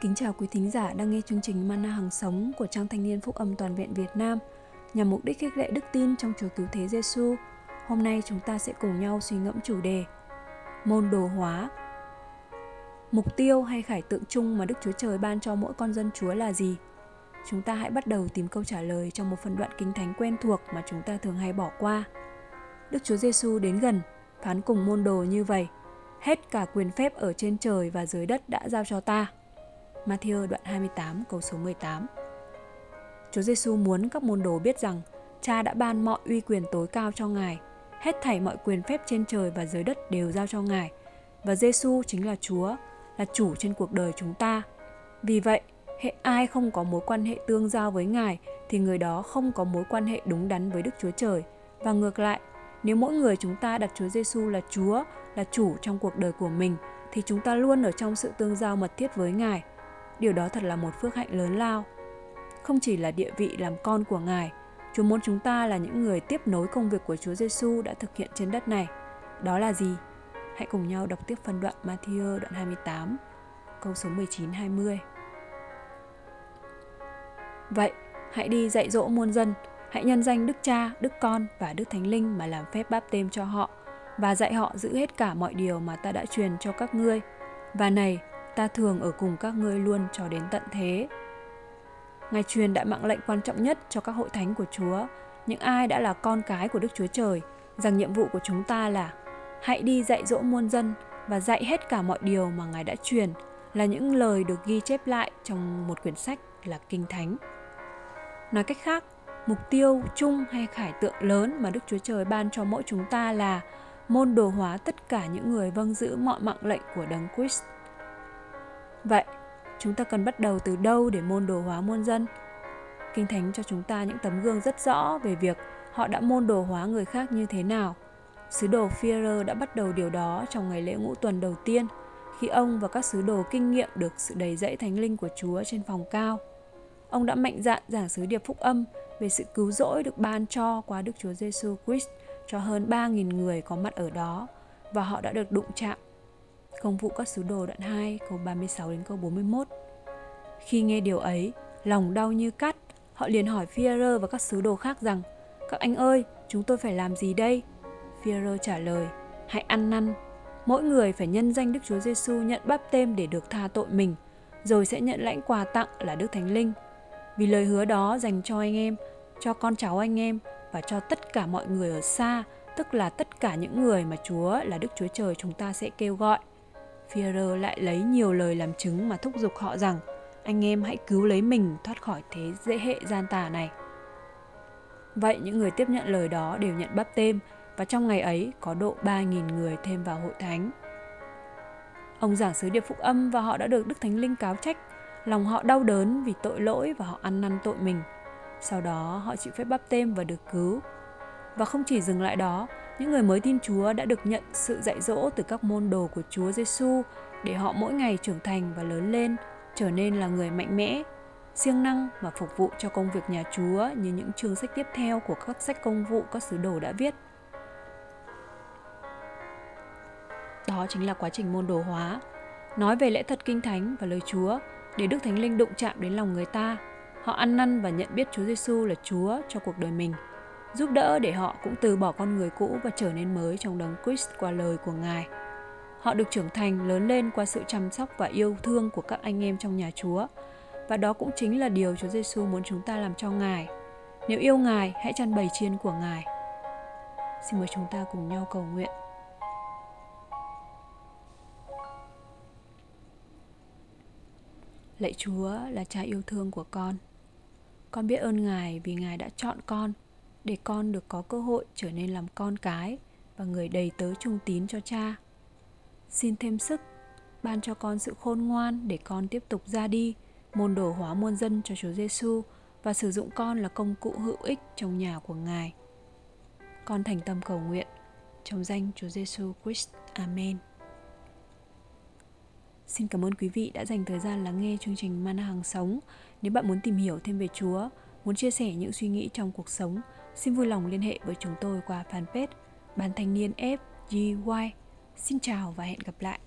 Kính chào quý thính giả đang nghe chương trình Mana Hằng Sống của Trang Thanh niên Phúc Âm Toàn viện Việt Nam nhằm mục đích khích lệ đức tin trong Chúa Cứu Thế Giêsu. Hôm nay chúng ta sẽ cùng nhau suy ngẫm chủ đề Môn đồ hóa Mục tiêu hay khải tượng chung mà Đức Chúa Trời ban cho mỗi con dân Chúa là gì? Chúng ta hãy bắt đầu tìm câu trả lời trong một phần đoạn kinh thánh quen thuộc mà chúng ta thường hay bỏ qua. Đức Chúa Giêsu đến gần, phán cùng môn đồ như vậy: Hết cả quyền phép ở trên trời và dưới đất đã giao cho ta. Matthew đoạn 28 câu số 18. Chúa Giêsu muốn các môn đồ biết rằng Cha đã ban mọi uy quyền tối cao cho Ngài, hết thảy mọi quyền phép trên trời và dưới đất đều giao cho Ngài. Và Giêsu chính là Chúa, là chủ trên cuộc đời chúng ta. Vì vậy, hệ ai không có mối quan hệ tương giao với Ngài thì người đó không có mối quan hệ đúng đắn với Đức Chúa Trời. Và ngược lại, nếu mỗi người chúng ta đặt Chúa Giêsu là Chúa, là chủ trong cuộc đời của mình thì chúng ta luôn ở trong sự tương giao mật thiết với Ngài Điều đó thật là một phước hạnh lớn lao. Không chỉ là địa vị làm con của Ngài, Chúa muốn chúng ta là những người tiếp nối công việc của Chúa Giêsu đã thực hiện trên đất này. Đó là gì? Hãy cùng nhau đọc tiếp phần đoạn Matthew đoạn 28, câu số 19-20. Vậy, hãy đi dạy dỗ muôn dân, hãy nhân danh Đức Cha, Đức Con và Đức Thánh Linh mà làm phép báp têm cho họ và dạy họ giữ hết cả mọi điều mà ta đã truyền cho các ngươi. Và này, ta thường ở cùng các ngươi luôn cho đến tận thế. Ngài truyền đại mạng lệnh quan trọng nhất cho các hội thánh của Chúa, những ai đã là con cái của Đức Chúa Trời, rằng nhiệm vụ của chúng ta là hãy đi dạy dỗ muôn dân và dạy hết cả mọi điều mà Ngài đã truyền là những lời được ghi chép lại trong một quyển sách là Kinh Thánh. Nói cách khác, mục tiêu chung hay khải tượng lớn mà Đức Chúa Trời ban cho mỗi chúng ta là môn đồ hóa tất cả những người vâng giữ mọi mạng lệnh của Đấng Christ Vậy, chúng ta cần bắt đầu từ đâu để môn đồ hóa muôn dân? Kinh Thánh cho chúng ta những tấm gương rất rõ về việc họ đã môn đồ hóa người khác như thế nào. Sứ đồ Führer đã bắt đầu điều đó trong ngày lễ ngũ tuần đầu tiên, khi ông và các sứ đồ kinh nghiệm được sự đầy dẫy thánh linh của Chúa trên phòng cao. Ông đã mạnh dạn giảng sứ điệp phúc âm về sự cứu rỗi được ban cho qua Đức Chúa Giêsu Christ cho hơn 3.000 người có mặt ở đó và họ đã được đụng chạm Công vụ các sứ đồ đoạn 2 câu 36 đến câu 41. Khi nghe điều ấy, lòng đau như cắt, họ liền hỏi Führer và các sứ đồ khác rằng Các anh ơi, chúng tôi phải làm gì đây? Führer trả lời, hãy ăn năn. Mỗi người phải nhân danh Đức Chúa Giêsu nhận báp tên để được tha tội mình, rồi sẽ nhận lãnh quà tặng là Đức Thánh Linh. Vì lời hứa đó dành cho anh em, cho con cháu anh em và cho tất cả mọi người ở xa, tức là tất cả những người mà Chúa là Đức Chúa Trời chúng ta sẽ kêu gọi. Führer lại lấy nhiều lời làm chứng mà thúc giục họ rằng anh em hãy cứu lấy mình thoát khỏi thế dễ hệ gian tà này. Vậy những người tiếp nhận lời đó đều nhận bắp tên và trong ngày ấy có độ 3.000 người thêm vào hội thánh. Ông giảng sứ điệp phúc âm và họ đã được Đức Thánh Linh cáo trách. Lòng họ đau đớn vì tội lỗi và họ ăn năn tội mình. Sau đó họ chịu phép bắp tên và được cứu. Và không chỉ dừng lại đó, những người mới tin Chúa đã được nhận sự dạy dỗ từ các môn đồ của Chúa Giêsu để họ mỗi ngày trưởng thành và lớn lên, trở nên là người mạnh mẽ, siêng năng và phục vụ cho công việc nhà Chúa như những chương sách tiếp theo của các sách công vụ các sứ đồ đã viết. Đó chính là quá trình môn đồ hóa, nói về lẽ thật kinh thánh và lời Chúa để Đức Thánh Linh đụng chạm đến lòng người ta. Họ ăn năn và nhận biết Chúa Giêsu là Chúa cho cuộc đời mình giúp đỡ để họ cũng từ bỏ con người cũ và trở nên mới trong đấng Christ qua lời của Ngài. Họ được trưởng thành lớn lên qua sự chăm sóc và yêu thương của các anh em trong nhà Chúa. Và đó cũng chính là điều Chúa Giêsu muốn chúng ta làm cho Ngài. Nếu yêu Ngài, hãy chăn bầy chiên của Ngài. Xin mời chúng ta cùng nhau cầu nguyện. Lạy Chúa là cha yêu thương của con. Con biết ơn Ngài vì Ngài đã chọn con để con được có cơ hội trở nên làm con cái và người đầy tớ trung tín cho cha. Xin thêm sức, ban cho con sự khôn ngoan để con tiếp tục ra đi, môn đồ hóa muôn dân cho Chúa Giêsu và sử dụng con là công cụ hữu ích trong nhà của Ngài. Con thành tâm cầu nguyện trong danh Chúa Giêsu Christ. Amen. Xin cảm ơn quý vị đã dành thời gian lắng nghe chương trình Mana hàng sống. Nếu bạn muốn tìm hiểu thêm về Chúa, muốn chia sẻ những suy nghĩ trong cuộc sống, xin vui lòng liên hệ với chúng tôi qua fanpage Ban Thanh niên FGY. Xin chào và hẹn gặp lại.